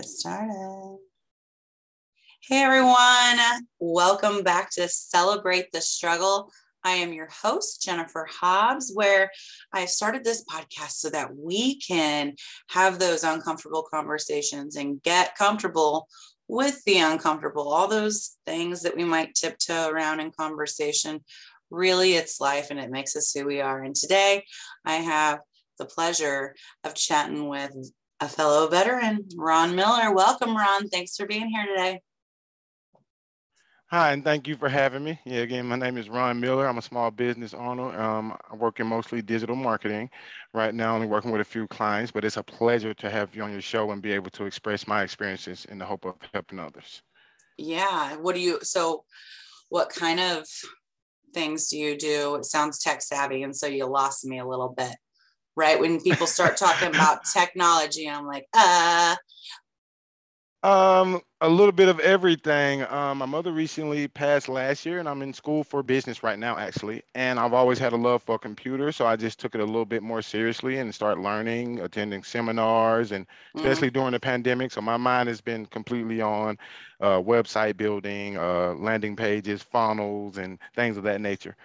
Get started. Hey everyone, welcome back to Celebrate the Struggle. I am your host, Jennifer Hobbs, where I started this podcast so that we can have those uncomfortable conversations and get comfortable with the uncomfortable, all those things that we might tiptoe around in conversation. Really, it's life and it makes us who we are. And today I have the pleasure of chatting with a fellow veteran, Ron Miller. Welcome, Ron. Thanks for being here today. Hi, and thank you for having me. Yeah, again, my name is Ron Miller. I'm a small business owner. Um, I work in mostly digital marketing. Right now, only working with a few clients, but it's a pleasure to have you on your show and be able to express my experiences in the hope of helping others. Yeah. What do you, so what kind of things do you do? It sounds tech savvy. And so you lost me a little bit, right? When people start talking about technology, I'm like, uh, um, a little bit of everything. Um, my mother recently passed last year, and I'm in school for business right now, actually. And I've always had a love for computers, so I just took it a little bit more seriously and started learning, attending seminars, and especially mm. during the pandemic. So my mind has been completely on uh, website building, uh, landing pages, funnels, and things of that nature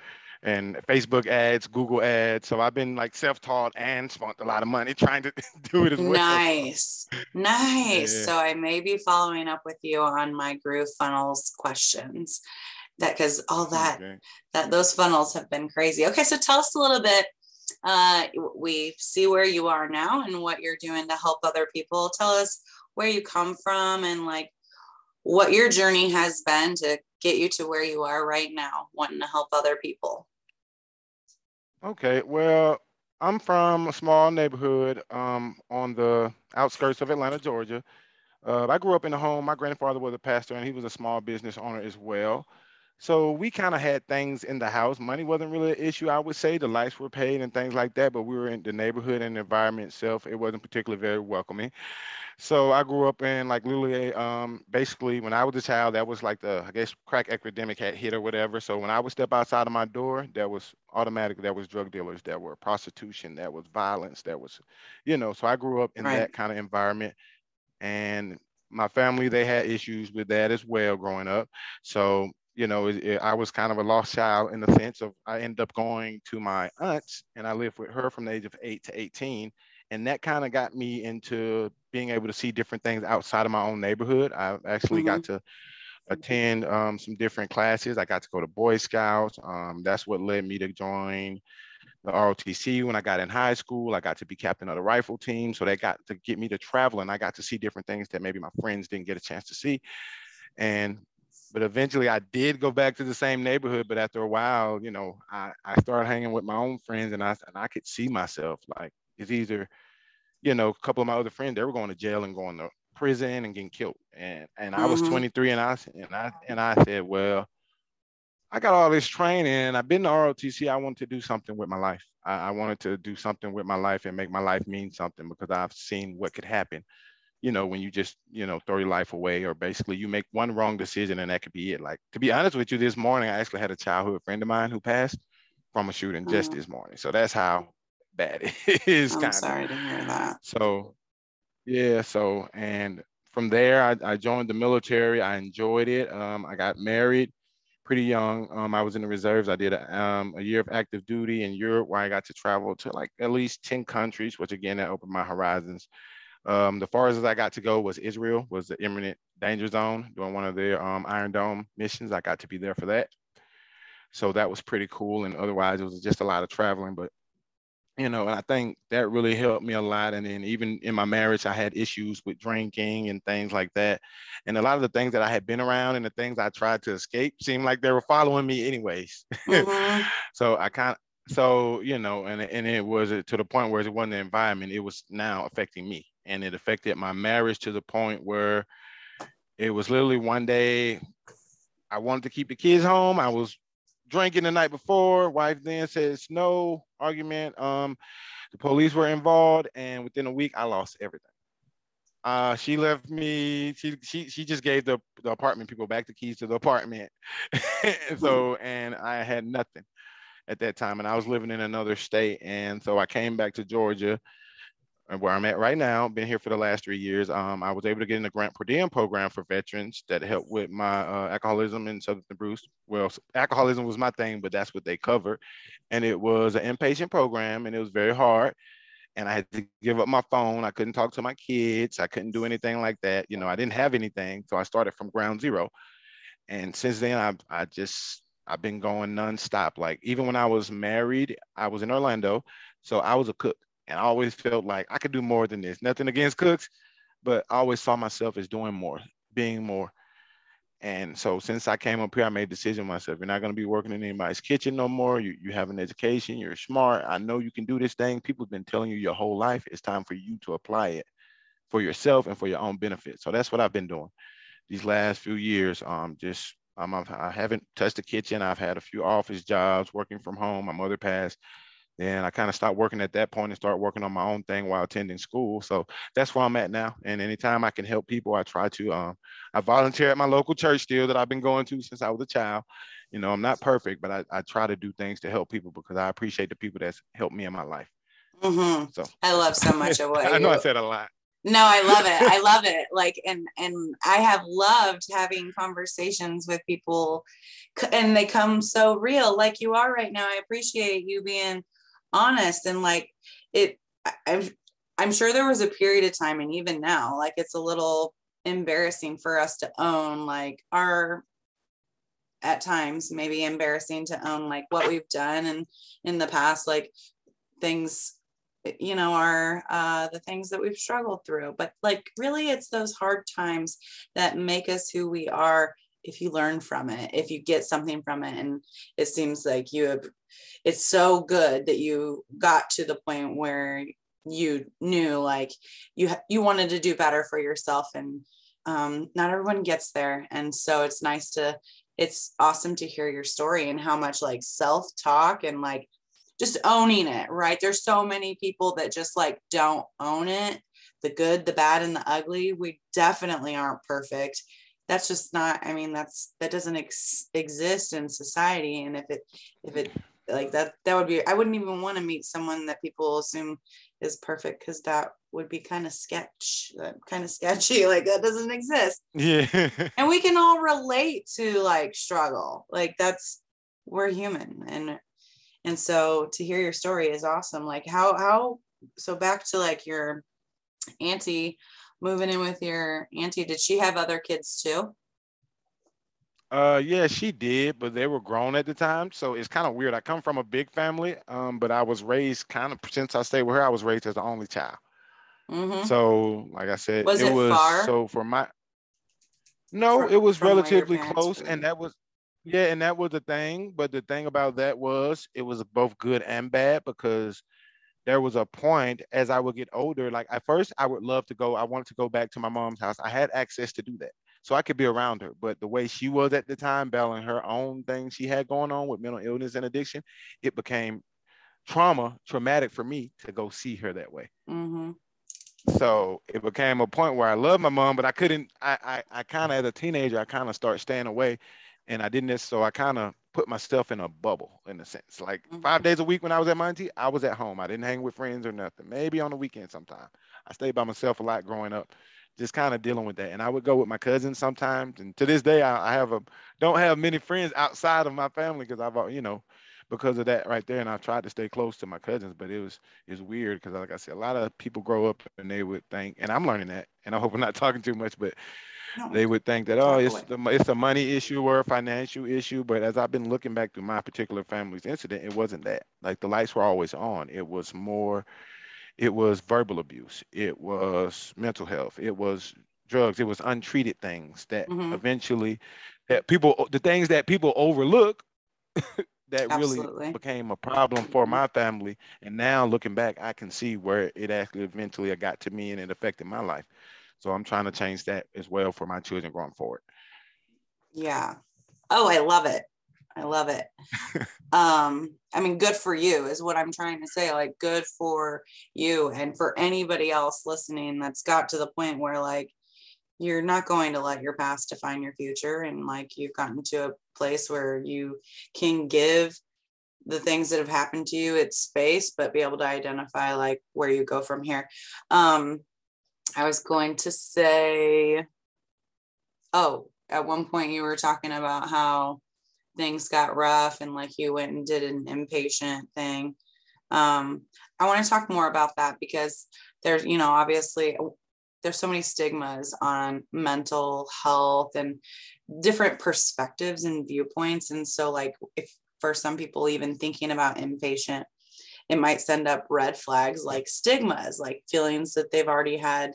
and Facebook ads, Google ads. So I've been like self-taught and spent a lot of money trying to do it as well. Nice. Nice. Yeah. So I may be following up with you on my Groove funnels questions. That because all that okay. that those funnels have been crazy. Okay, so tell us a little bit. Uh, we see where you are now and what you're doing to help other people. Tell us where you come from and like what your journey has been to get you to where you are right now, wanting to help other people. Okay, well, I'm from a small neighborhood um, on the outskirts of Atlanta, Georgia. Uh, I grew up in a home. My grandfather was a pastor, and he was a small business owner as well. So we kind of had things in the house. Money wasn't really an issue, I would say. The lights were paid and things like that, but we were in the neighborhood and the environment itself. It wasn't particularly very welcoming. So I grew up in like literally, um, basically when I was a child, that was like the I guess crack epidemic had hit or whatever. So when I would step outside of my door, that was automatically That was drug dealers, that were prostitution, that was violence, that was, you know. So I grew up in right. that kind of environment, and my family they had issues with that as well growing up. So you know, it, it, I was kind of a lost child in the sense of I ended up going to my aunt's and I lived with her from the age of eight to 18 and that kind of got me into being able to see different things outside of my own neighborhood. I actually mm-hmm. got to attend um, some different classes. I got to go to Boy Scouts. Um, that's what led me to join the ROTC when I got in high school. I got to be captain of the rifle team. So they got to get me to travel and I got to see different things that maybe my friends didn't get a chance to see. And but eventually I did go back to the same neighborhood. But after a while, you know, I, I started hanging with my own friends and I and I could see myself like it's either, you know, a couple of my other friends, they were going to jail and going to prison and getting killed. And and I was mm-hmm. 23 and I and I and I said, well, I got all this training. I've been to ROTC. I wanted to do something with my life. I, I, wanted to do something with my life and make my life mean something because I've seen what could happen. You know, when you just, you know, throw your life away or basically you make one wrong decision and that could be it. Like to be honest with you, this morning I actually had a childhood friend of mine who passed from a shooting mm-hmm. just this morning. So that's how bad it is. I'm kinda. sorry to hear that. So, yeah. So, and from there, I, I joined the military. I enjoyed it. Um, I got married pretty young. Um, I was in the reserves. I did a, um, a year of active duty in Europe where I got to travel to like at least 10 countries, which again, that opened my horizons. Um, the farthest I got to go was Israel, was the imminent danger zone, doing one of their um, Iron Dome missions. I got to be there for that. So that was pretty cool. And otherwise, it was just a lot of traveling. But you know, and I think that really helped me a lot. And then even in my marriage, I had issues with drinking and things like that. And a lot of the things that I had been around and the things I tried to escape seemed like they were following me anyways. Mm-hmm. so I kind of, so, you know, and, and it was to the point where it wasn't the environment, it was now affecting me. And it affected my marriage to the point where it was literally one day I wanted to keep the kids home. I was drinking the night before. Wife then says no argument. Um, the police were involved, and within a week, I lost everything. Uh, she left me. She she she just gave the, the apartment people back the keys to the apartment. so and I had nothing at that time, and I was living in another state, and so I came back to Georgia. Where I'm at right now. Been here for the last three years. Um, I was able to get in the grant per diem program for veterans that helped with my uh, alcoholism and substance abuse. Well, alcoholism was my thing, but that's what they covered, and it was an inpatient program, and it was very hard. And I had to give up my phone. I couldn't talk to my kids. I couldn't do anything like that. You know, I didn't have anything, so I started from ground zero. And since then, I I just I've been going nonstop. Like even when I was married, I was in Orlando, so I was a cook and I always felt like I could do more than this. Nothing against cooks, but I always saw myself as doing more, being more. And so since I came up here, I made a decision myself. You're not going to be working in anybody's kitchen no more. You, you have an education. You're smart. I know you can do this thing. People have been telling you your whole life. It's time for you to apply it for yourself and for your own benefit. So that's what I've been doing these last few years. Um, just um, I've, I haven't touched the kitchen. I've had a few office jobs, working from home. My mother passed and I kind of stopped working at that point and start working on my own thing while attending school. So that's where I'm at now. And anytime I can help people, I try to. Um, I volunteer at my local church still that I've been going to since I was a child. You know, I'm not perfect, but I, I try to do things to help people because I appreciate the people that's helped me in my life. Mm-hmm. So I love so much of what I know I said a lot. No, I love it. I love it. Like, and and I have loved having conversations with people, and they come so real, like you are right now. I appreciate you being honest. And like it i'm i'm sure there was a period of time and even now like it's a little embarrassing for us to own like our at times maybe embarrassing to own like what we've done and in the past like things you know are uh, the things that we've struggled through. But like really it's those hard times that make us who we are if you learn from it if you get something from it and it seems like you have it's so good that you got to the point where you knew like you you wanted to do better for yourself and um, not everyone gets there. And so it's nice to it's awesome to hear your story and how much like self talk and like just owning it right? There's so many people that just like don't own it. The good the bad and the ugly we definitely aren't perfect that's just not i mean that's that doesn't ex- exist in society and if it if it like that that would be i wouldn't even want to meet someone that people assume is perfect because that would be kind of sketch uh, kind of sketchy like that doesn't exist. Yeah. And we can all relate to like struggle like that's we're human and and so to hear your story is awesome like how how so back to like your auntie moving in with your auntie did she have other kids too uh, yeah, she did, but they were grown at the time, so it's kind of weird. I come from a big family, um, but I was raised kind of since I stayed with her, I was raised as the only child. Mm-hmm. So, like I said, was it, it was far? so for my. No, from, it was relatively close, were. and that was, yeah, and that was the thing. But the thing about that was, it was both good and bad because there was a point as I would get older. Like at first, I would love to go. I wanted to go back to my mom's house. I had access to do that so I could be around her. But the way she was at the time, battling her own thing she had going on with mental illness and addiction, it became trauma, traumatic for me to go see her that way. Mm-hmm. So it became a point where I love my mom, but I couldn't. I I, I kind of as a teenager, I kind of start staying away, and I didn't. So I kind of put myself in a bubble in a sense. Like mm-hmm. five days a week when I was at my I was at home. I didn't hang with friends or nothing. Maybe on the weekend sometime. I stayed by myself a lot growing up just kind of dealing with that. And I would go with my cousins sometimes. And to this day, I, I have a don't have many friends outside of my family because I've you know because of that right there. And I've tried to stay close to my cousins, but it was it's weird because like I said, a lot of people grow up and they would think, and I'm learning that. And I hope I'm not talking too much, but no, they would think that oh it's the, it's a money issue or a financial issue. But as I've been looking back through my particular family's incident, it wasn't that. Like the lights were always on. It was more it was verbal abuse it was mental health it was drugs it was untreated things that mm-hmm. eventually that people the things that people overlook that Absolutely. really became a problem for mm-hmm. my family and now looking back i can see where it actually eventually got to me and it affected my life so i'm trying to change that as well for my children going forward yeah oh i love it I love it. um, I mean, good for you is what I'm trying to say. Like, good for you and for anybody else listening that's got to the point where, like, you're not going to let your past define your future. And, like, you've gotten to a place where you can give the things that have happened to you it's space but be able to identify like where you go from here um i was going to say oh at one point you were talking about how things got rough and like you went and did an inpatient thing um i want to talk more about that because there's you know obviously there's so many stigmas on mental health and different perspectives and viewpoints. And so like if for some people even thinking about inpatient it might send up red flags like stigmas like feelings that they've already had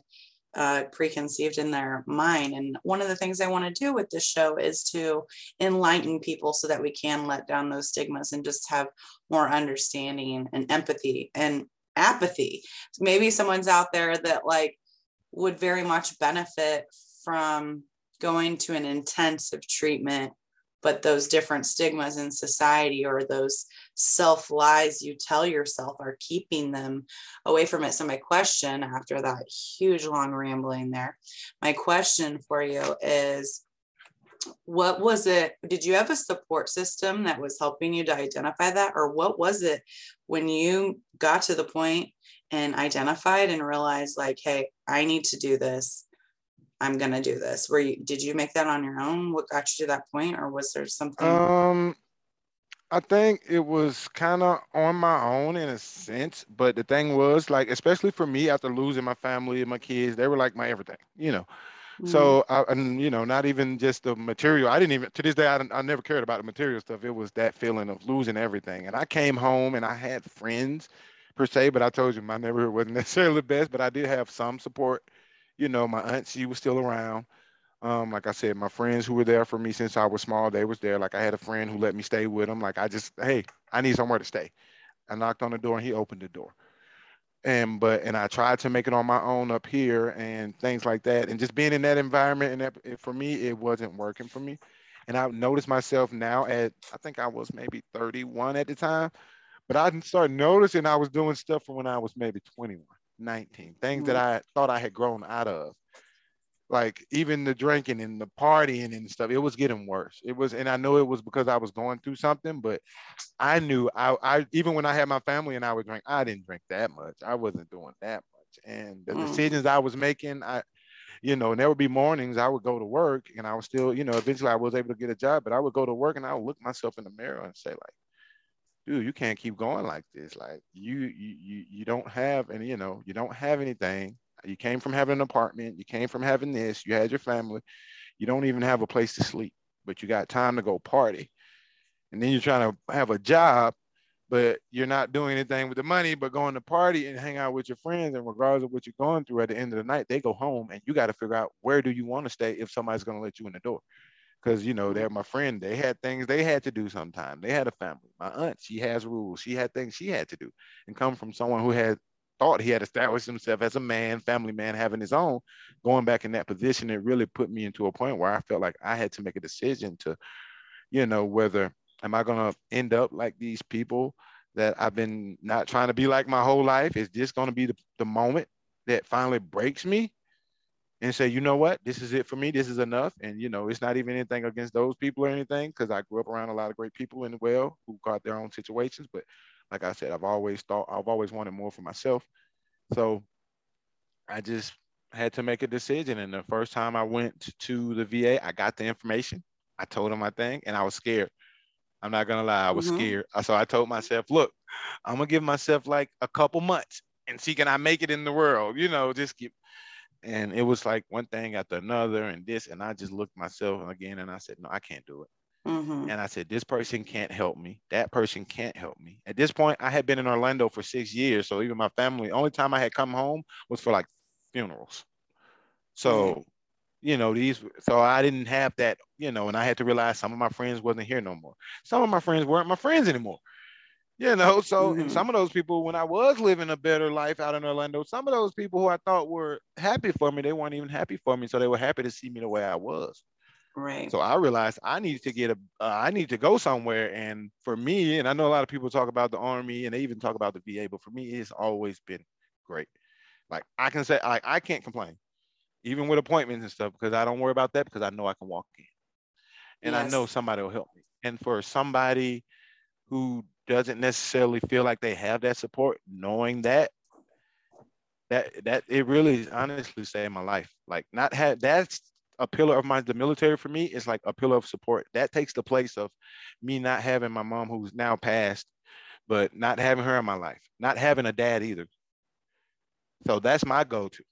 uh, preconceived in their mind. And one of the things i want to do with this show is to enlighten people so that we can let down those stigmas and just have more understanding and empathy and apathy. Maybe someone's out there that like would very much benefit from going to an intensive treatment but those different stigmas in society or those self lies you tell yourself are keeping them away from it. So, my question after that huge long rambling there, my question for you is what was it? Did you have a support system that was helping you to identify that? Or what was it when you got to the point and identified and realized, like, hey, I need to do this? I'm gonna do this. Were you did you make that on your own? What got you to that point, or was there something? Um, I think it was kind of on my own in a sense, but the thing was like, especially for me after losing my family and my kids, they were like my everything, you know. Mm-hmm. So, I, and you know, not even just the material. I didn't even to this day. I, I never cared about the material stuff. It was that feeling of losing everything. And I came home and I had friends per se, but I told you my neighborhood wasn't necessarily the best, but I did have some support you know, my aunt, she was still around. Um, like I said, my friends who were there for me since I was small, they was there. Like I had a friend who let me stay with him. Like I just, hey, I need somewhere to stay. I knocked on the door and he opened the door. And but and I tried to make it on my own up here and things like that. And just being in that environment and that for me, it wasn't working for me. And I've noticed myself now at I think I was maybe 31 at the time, but I started noticing I was doing stuff from when I was maybe 21. 19 things mm-hmm. that i thought i had grown out of like even the drinking and the partying and stuff it was getting worse it was and i know it was because i was going through something but i knew i, I even when i had my family and i would drink i didn't drink that much i wasn't doing that much and the mm. decisions i was making i you know and there would be mornings i would go to work and i was still you know eventually i was able to get a job but i would go to work and i would look myself in the mirror and say like dude, you can't keep going like this. Like you, you, you, you don't have any, you know, you don't have anything. You came from having an apartment. You came from having this. You had your family. You don't even have a place to sleep, but you got time to go party. And then you're trying to have a job, but you're not doing anything with the money, but going to party and hang out with your friends. And regardless of what you're going through, at the end of the night, they go home and you got to figure out where do you want to stay if somebody's going to let you in the door because you know they're my friend they had things they had to do sometime. They had a family. My aunt she has rules. She had things she had to do. And come from someone who had thought he had established himself as a man family man having his own going back in that position it really put me into a point where i felt like i had to make a decision to you know whether am i going to end up like these people that i've been not trying to be like my whole life? Is this going to be the, the moment that finally breaks me and say, you know what, this is it for me. This is enough. And you know, it's not even anything against those people or anything, because I grew up around a lot of great people in the well who got their own situations. But like I said, I've always thought I've always wanted more for myself. So I just had to make a decision. And the first time I went to the VA, I got the information. I told them my thing, and I was scared. I'm not gonna lie, I was mm-hmm. scared. So I told myself, look, I'm gonna give myself like a couple months and see can I make it in the world. You know, just keep and it was like one thing after another and this and i just looked myself again and i said no i can't do it. Mm-hmm. and i said this person can't help me. That person can't help me. At this point i had been in orlando for six years so even my family only time i had come home was for like funerals. So mm-hmm. you know these so i didn't have that you know and i had to realize some of my friends wasn't here no more. Some of my friends weren't my friends anymore you know so mm-hmm. some of those people when i was living a better life out in orlando some of those people who i thought were happy for me they weren't even happy for me so they were happy to see me the way i was. Right. So i realized i needed to get a uh, I need to go somewhere and for me and i know a lot of people talk about the army and they even talk about the va but for me it's always been great. Like i can say like i can't complain even with appointments and stuff because i don't worry about that because i know i can walk in. And yes. i know somebody will help me. And for somebody who doesn't necessarily feel like they have that support, knowing that that that it really honestly saved my life. Like not had that's a pillar of my the military for me is like a pillar of support. That takes the place of me not having my mom who's now passed, but not having her in my life, not having a dad either. So that's my go-to.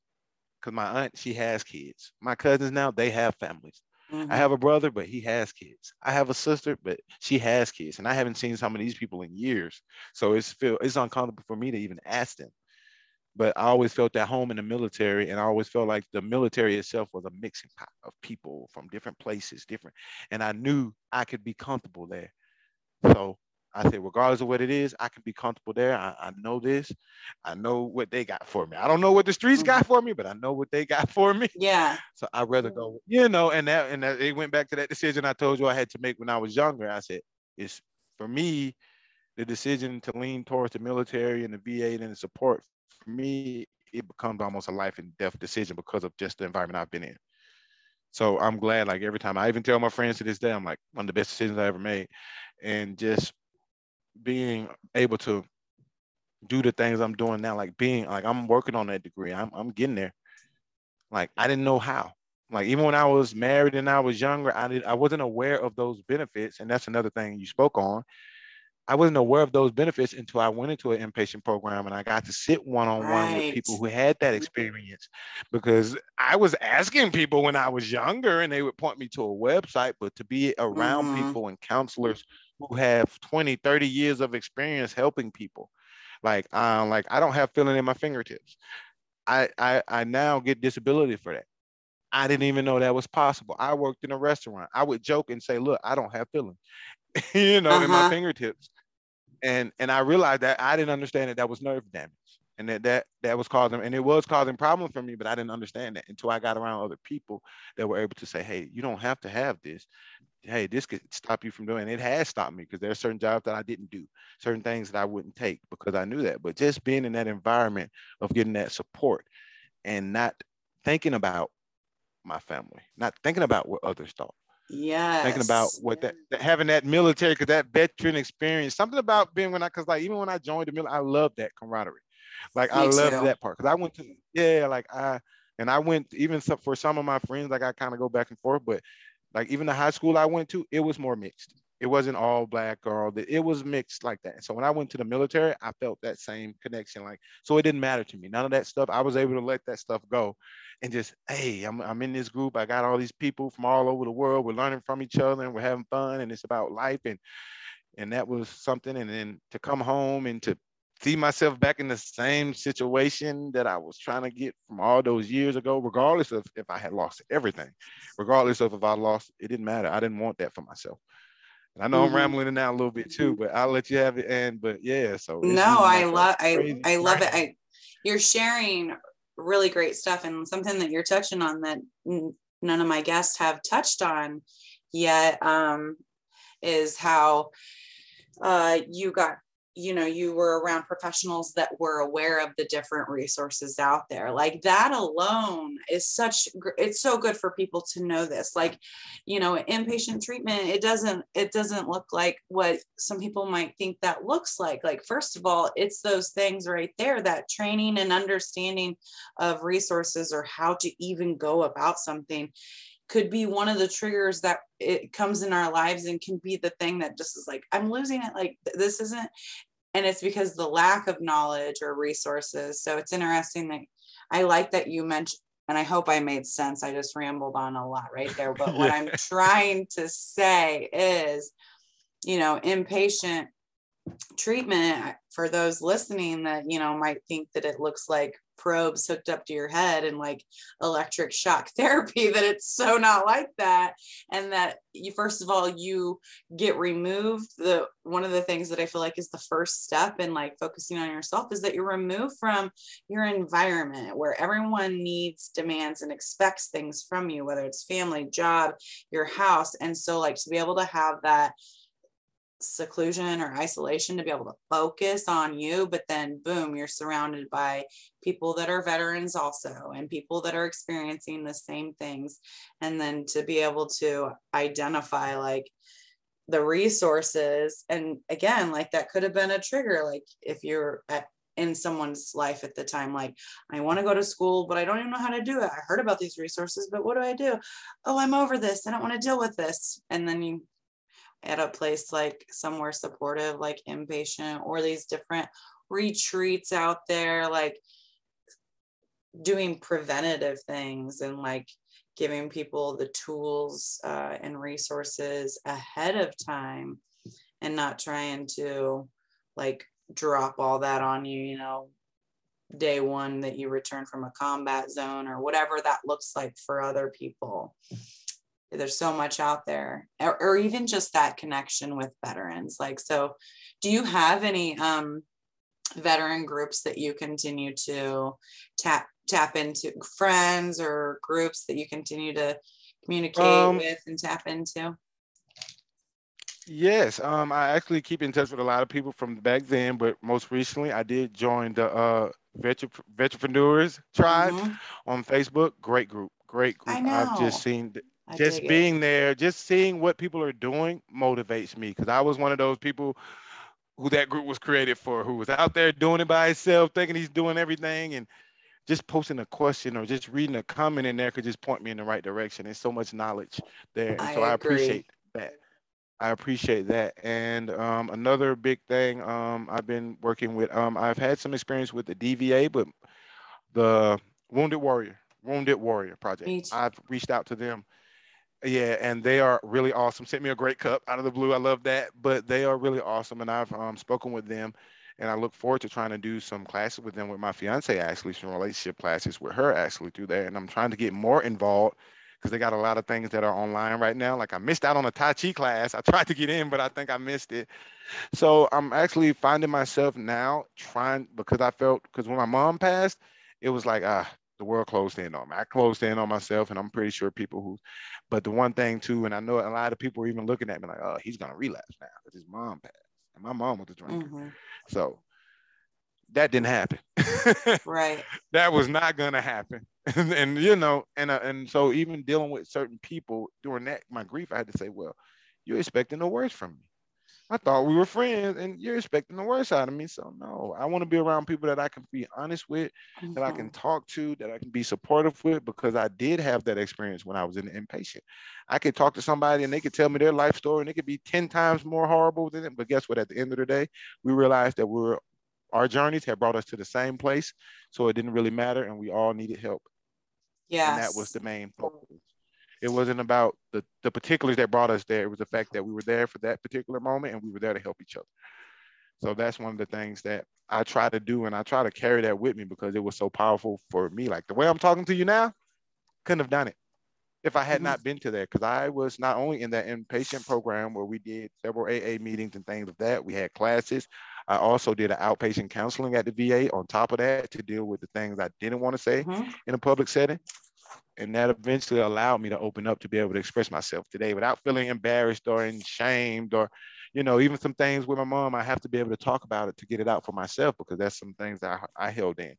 Cause my aunt, she has kids. My cousins now, they have families. Mm-hmm. I have a brother, but he has kids. I have a sister, but she has kids. And I haven't seen some of these people in years. So it's feel it's uncomfortable for me to even ask them but I always felt at home in the military, and I always felt like the military itself was a mixing pot of people from different places, different, and I knew I could be comfortable there. So I said, regardless of what it is, I can be comfortable there. I, I know this. I know what they got for me. I don't know what the streets got mm-hmm. for me, but I know what they got for me. Yeah. So I'd rather go, you know, and that and that, it went back to that decision I told you I had to make when I was younger. I said, it's for me, the decision to lean towards the military and the VA and the support for me, it becomes almost a life and death decision because of just the environment I've been in. So I'm glad, like every time I even tell my friends to this day, I'm like one of the best decisions I ever made. And just being able to do the things I'm doing now, like being like I'm working on that degree. I'm I'm getting there. Like I didn't know how. Like even when I was married and I was younger, I did I wasn't aware of those benefits. And that's another thing you spoke on I wasn't aware of those benefits until I went into an inpatient program and I got to sit one on one with people who had that mm-hmm. experience. Because I was asking people when I was younger and they would point me to a website, but to be around mm-hmm. people and counselors who have 20, 30 years of experience helping people. Like, uh, like I don't have feeling in my fingertips. I, I, I now get disability for that. I didn't even know that was possible. I worked in a restaurant. I would joke and say, look, I don't have feeling, you know, uh-huh. in my uh-huh. fingertips and and I realized that I didn't understand that that was nerve damage and that that that was causing and it was causing problems for me but I didn't understand that until I got around other people that were able to say hey you don't have to have this. Hey this could stop you from doing it, it has stopped me because there are certain jobs that I didn't do certain things that I wouldn't take because I knew that but just being in that environment of getting that support and not thinking about my family not thinking about what others thought yeah thinking about what that, that having that military because that veteran experience something about being when i because like even when i joined the military i love that camaraderie. Like Me i love that part because i went to yeah like i and i went even some, for some of my friends like i kind of go back and forth but like even the high school i went to it was more mixed. It wasn't all black or all that it was mixed like that. So when i went to the military i felt that same connection like so it didn't matter to me. None of that stuff i was able to let that stuff go and just hey I'm, I'm in this group. I got all these people from all over the world. We're learning from each other and we're having fun and it's about life. And and that was something. And then to come home and to see myself back in the same situation that i was trying to get from all those years ago regardless of if i had lost everything regardless of if i lost it didn't matter. I didn't want that for myself. And I know mm-hmm. I'm rambling now a little bit too, but I'll let you have it. And but yeah, so no, I love I I love it. I you're sharing really great stuff and something that you're touching on that none of my guests have touched on yet um, is how uh, you got you know you were around professionals that were aware of the different resources out there. Like that alone is such it's so good for people to know this. Like you know inpatient treatment it doesn't it doesn't look like what some people might think that looks like. Like first of all it's those things right there that training and understanding of resources or how to even go about something could be one of the triggers that it comes in our lives and can be the thing that just is like i'm losing it. Like this isn't and it's because the lack of knowledge or resources. So it's interesting that i like that you mentioned and i hope i made sense. I just rambled on a lot right there. But what i'm trying to say is you know inpatient treatment for those listening that you know might think that it looks like probes hooked up to your head and like electric shock therapy that it's so not like that. And that you first of all you get removed. The one of the things that i feel like is the first step in like focusing on yourself is that you're removed from your environment where everyone needs demands and expects things from you whether it's family job your house. And so like to be able to have that seclusion or isolation to be able to focus on you but then boom you're surrounded by people that are veterans also and people that are experiencing the same things. And then to be able to identify like the resources and again like that could have been a trigger like if you're at, in someone's life at the time like i want to go to school but i don't even know how to do it. I heard about these resources but what do i do? Oh i'm over this. I don't want to deal with this. And then you at a place like somewhere supportive like inpatient or these different retreats out there like doing preventative things and like giving people the tools uh, and resources ahead of time and not trying to like drop all that on you you know day one that you return from a combat zone or whatever that looks like for other people there's so much out there or, or even just that connection with veterans like so do you have any um veteran groups that you continue to tap tap into friends or groups that you continue to communicate um, with and tap into? Yes, um, I actually keep in touch with a lot of people from back then, but most recently I did join the uh, Veteranpreneurs Tribe mm-hmm. on Facebook. Great group, great group. I've just seen, just being it. there, just seeing what people are doing motivates me because I was one of those people who that group was created for, who was out there doing it by himself, thinking he's doing everything, and just posting a question or just reading a comment in there could just point me in the right direction. There's so much knowledge there. I so agree. I appreciate that. I appreciate that. And um, another big thing um, I've been working with, um, I've had some experience with the DVA, but the Wounded Warrior, Wounded Warrior Project. I've reached out to them. Yeah, and they are really awesome. Sent me a great cup out of the blue. I love that. But they are really awesome, and I've um, spoken with them and I look forward to trying to do some classes with them with my fiance actually some relationship classes with her actually through there and I'm trying to get more involved because they got a lot of things that are online right now like I missed out on a Tai Chi class I tried to get in but I think I missed it so I'm actually finding myself now trying because I felt because when my mom passed it was like ah the world closed in on me. I closed in on myself, and I'm pretty sure people who, but the one thing too, and I know a lot of people are even looking at me like, oh, he's gonna relapse now because his mom passed, and my mom was a drinker. Mm-hmm. So that didn't happen. right. That was not going to happen. and, and, you know, and uh, and so even dealing with certain people during that my grief, I had to say, well, you're expecting the worst from me. I thought we were friends, and you're expecting the worst out of me. So no, I want to be around people that I can be honest with, mm-hmm. that I can mm-hmm. talk to, that I can be supportive with, because I did have that experience when I was in the inpatient. I could talk to somebody and they could tell me their life story, and it could be ten times more horrible than it. But guess what? At the end of the day, we realized that we are our journeys had brought us to the same place, so it didn't really matter, and we all needed help. Yeah, and that was the main focus. It wasn't about the, the particulars that brought us there. It was the fact that we were there for that particular moment and we were there to help each other. So that's one of the things that I try to do. And I try to carry that with me because it was so powerful for me. Like the way I'm talking to you now, couldn't have done it if I had mm-hmm. not been to there. Because I was not only in that inpatient program where we did several AA meetings and things of that, we had classes. I also did an outpatient counseling at the VA on top of that to deal with the things I didn't want to say mm-hmm. in a public setting and that eventually allowed me to open up to be able to express myself today without feeling embarrassed or ashamed or you know even some things with my mom i have to be able to talk about it to get it out for myself because that's some things that i, I held in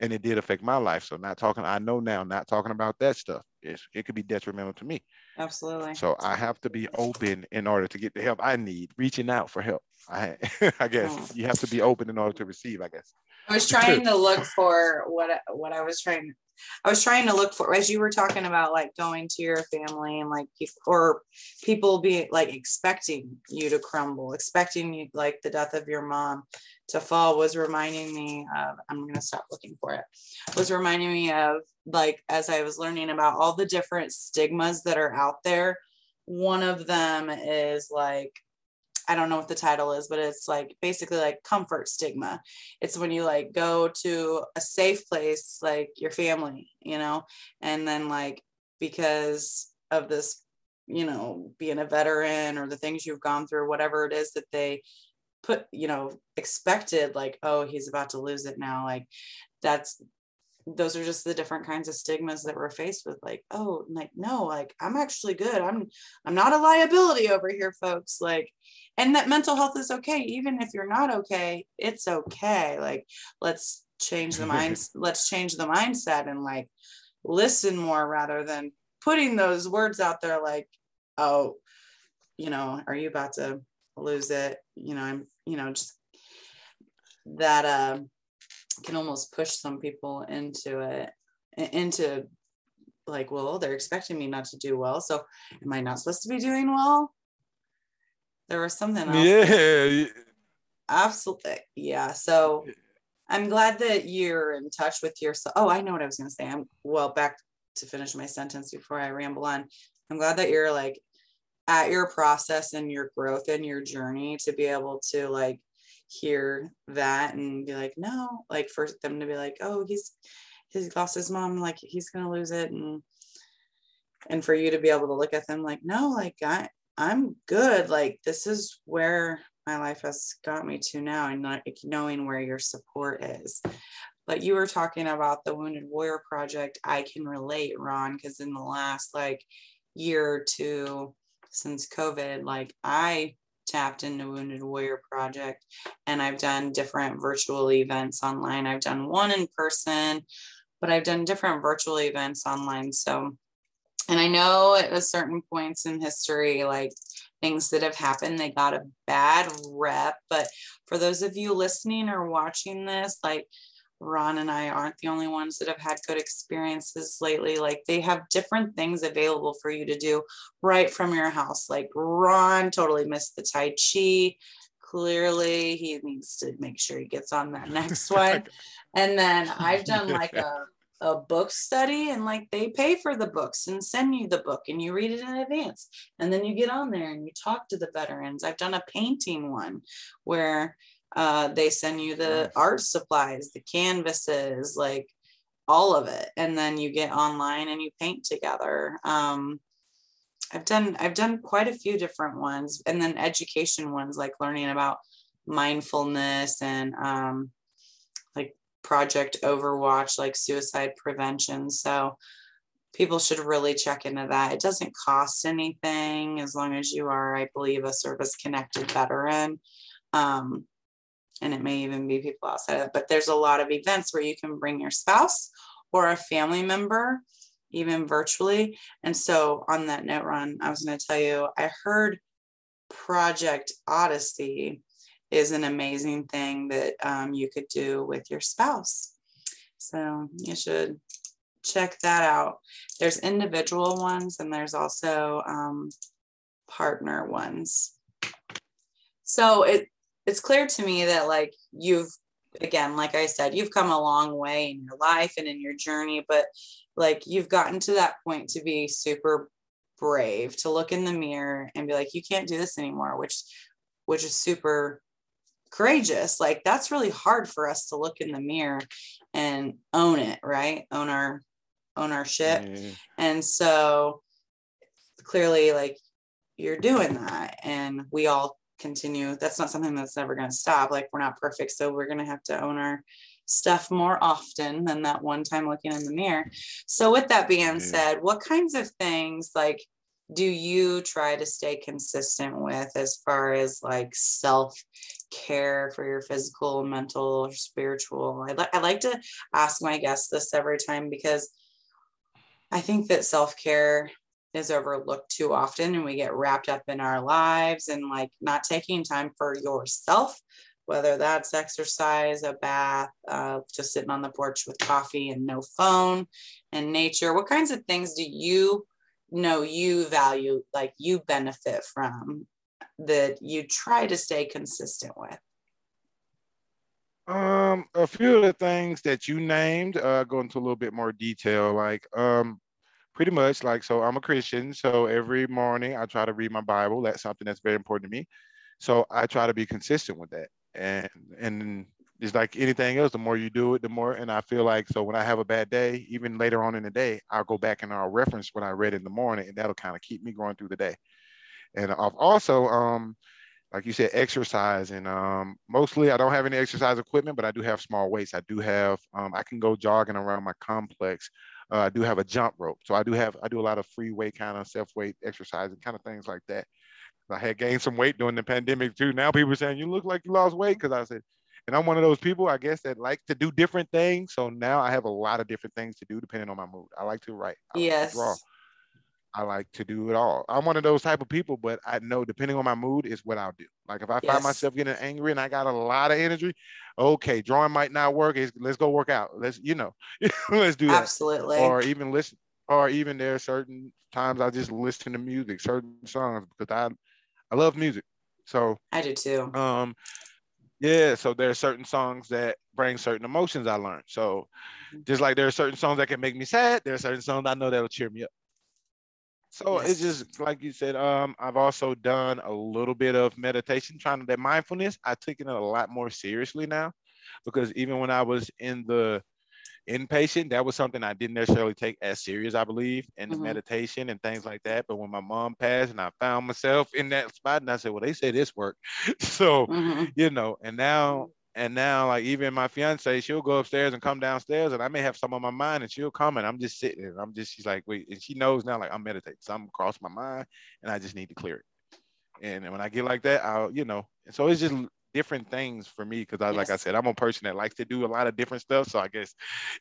and it did affect my life. So not talking i know now not talking about that stuff is it could be detrimental to me. Absolutely. So i have to be open in order to get the help i need reaching out for help. I i guess oh. you have to be open in order to receive i guess. I was trying to look for what what I was trying I was trying to look for as you were talking about like going to your family and like or people be like expecting you to crumble, expecting you like the death of your mom to fall was reminding me of I'm gonna stop looking for it. Was reminding me of like as I was learning about all the different stigmas that are out there. One of them is like I don't know what the title is, but it's like basically like comfort stigma. It's when you like go to a safe place, like your family, you know, and then like because of this, you know, being a veteran or the things you've gone through, whatever it is that they put, you know, expected, like, oh, he's about to lose it now. Like that's those are just the different kinds of stigmas that we're faced with like oh like no like i'm actually good i'm i'm not a liability over here folks like and that mental health is okay even if you're not okay it's okay like let's change the minds let's change the mindset and like listen more rather than putting those words out there like oh you know, are you about to lose it? You know, I'm, you know, just that uh, can almost push some people into it, into like, well, they're expecting me not to do well. So am I not supposed to be doing well? There was something else. Yeah. Absolutely. Yeah. So I'm glad that you're in touch with yourself. Oh, I know what I was going to say. I'm well back to finish my sentence before I ramble on. I'm glad that you're like at your process and your growth and your journey to be able to like hear that and be like, no, like for them to be like, oh, he's he's lost his mom, like he's gonna lose it, and and for you to be able to look at them like, no, like I I'm good. Like this is where my life has got me to now, and not knowing where your support is. But you were talking about the Wounded Warrior Project. I can relate, Ron, because in the last like year or two since COVID, like I tapped into Wounded Warrior Project and I've done different virtual events online. I've done one in person, but I've done different virtual events online. So, and I know at a certain points in history, like things that have happened, they got a bad rep. But for those of you listening or watching this, like Ron and I aren't the only ones that have had good experiences lately. Like they have different things available for you to do right from your house. Like Ron totally missed the Tai Chi. Clearly, he needs to make sure he gets on that next one. and then I've done like a, a book study and like they pay for the books and send you the book and you read it in advance. And then you get on there and you talk to the veterans. I've done a painting one where uh, they send you the art supplies, the canvases, like all of it, and then you get online and you paint together. Um, I've done I've done quite a few different ones, and then education ones like learning about mindfulness and um, Project Overwatch, like suicide prevention. So people should really check into that. It doesn't cost anything as long as you are, I believe, a service connected veteran. Um, and it may even be people outside of it, but there's a lot of events where you can bring your spouse or a family member, even virtually. And so, on that note, Ron, I was going to tell you, I heard Project Odyssey is an amazing thing that um, you could do with your spouse. So, you should check that out. There's individual ones, and there's also um, partner ones. So it it's clear to me that like you've again like i said you've come a long way in your life and in your journey but like you've gotten to that point to be super brave to look in the mirror and be like you can't do this anymore which which is super courageous like that's really hard for us to look in the mirror and own it right own our own our shit mm. and so clearly like you're doing that and we all continue. That's not something that's never going to stop. Like we're not perfect, so we're going to have to own our stuff more often than that one time looking in the mirror. So with that being said, what kinds of things like do you try to stay consistent with as far as like self care for your physical, mental, or spiritual? I, li- I like to ask my guests this every time because I think that self care is overlooked too often and we get wrapped up in our lives and like not taking time for yourself whether that's exercise a bath uh, just sitting on the porch with coffee and no phone and nature what kinds of things do you know you value like you benefit from that you try to stay consistent with? Um a few of the things that you named uh go into a little bit more detail like um pretty much like so i'm a christian so every morning i try to read my bible. That's something that's very important to me. So i try to be consistent with that. And and it's like anything else the more you do it the more and i feel like so when i have a bad day even later on in the day i'll go back and i'll reference what i read in the morning and that'll kind of keep me going through the day and i've also um like you said exercise and um mostly i don't have any exercise equipment but i do have small weights i do have um, i can go jogging around my complex uh, I do have a jump rope. So I do have, I do a lot of free weight kind of self weight exercise and kind of things like that. I had gained some weight during the pandemic too. Now people are saying, you look like you lost weight. Cause I said, and I'm one of those people, I guess, that like to do different things. So now I have a lot of different things to do depending on my mood. I like to write. I yes. Like to I like to do it all. I'm one of those type of people, but I know depending on my mood is what I'll do. Like if I yes. find myself getting angry and I got a lot of energy, okay, drawing might not work. It's, let's go work out. Let's, you know, let's do that. Absolutely. Or even listen, or even there are certain times I just listen to music, certain songs because I, I love music. So I do too. Um, yeah. So there are certain songs that bring certain emotions I learned. So mm-hmm. just like there are certain songs that can make me sad, there are certain songs I know that'll cheer me up. So yes. it's just like you said. Um, I've also done a little bit of meditation, trying to that mindfulness. I take it a lot more seriously now, because even when I was in the inpatient, that was something I didn't necessarily take as serious, I believe, in mm-hmm. meditation and things like that. But when my mom passed and I found myself in that spot, and I said, "Well, they say this worked," so mm-hmm. you know. And now and now, like even my fiance, she'll go upstairs and come downstairs, and I may have some on my mind, and she'll come, and I'm just sitting, and I'm just, she's like, wait, and she knows now, like I'm meditating, something crossed my mind, and I just need to clear it. And when I get like that, I'll, you know, so it's just different things for me because I, yes. like I said, I'm a person that likes to do a lot of different stuff. So I guess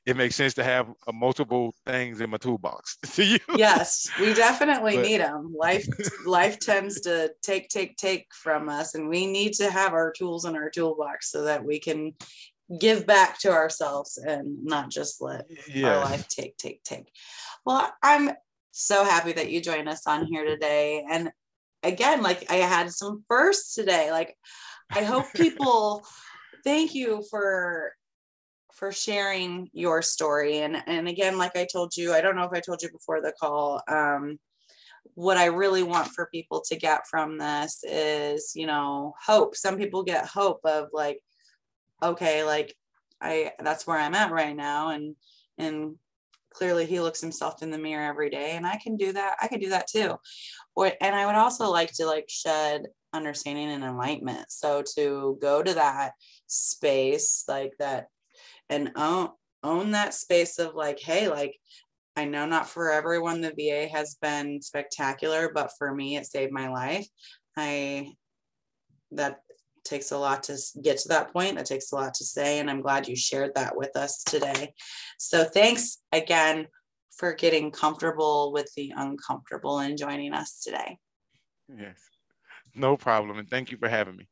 it makes sense to have a multiple things in my toolbox to use. Yes, we definitely but, need them. Life, life tends to take, take, take from us, and we need to have our tools in our toolbox so that we can give back to ourselves and not just let yes. our life take, take, take. Well, I'm so happy that you joined us on here today, and again, like I had some firsts today, like I hope people thank you for for sharing your story. And and again like I told you I don't know if I told you before the call um what I really want for people to get from this is you know hope. Some people get hope of like okay like I that's where I'm at right now. And and clearly he looks himself in the mirror every day and I can do that I can do that too or and I would also like to like shed understanding and enlightenment. So to go to that space like that and own own that space of like, hey, like I know not for everyone the VA has been spectacular, but for me it saved my life. I that takes a lot to get to that point. That takes a lot to say. And I'm glad you shared that with us today. So thanks again for getting comfortable with the uncomfortable and joining us today. Yes. No problem. And thank you for having me.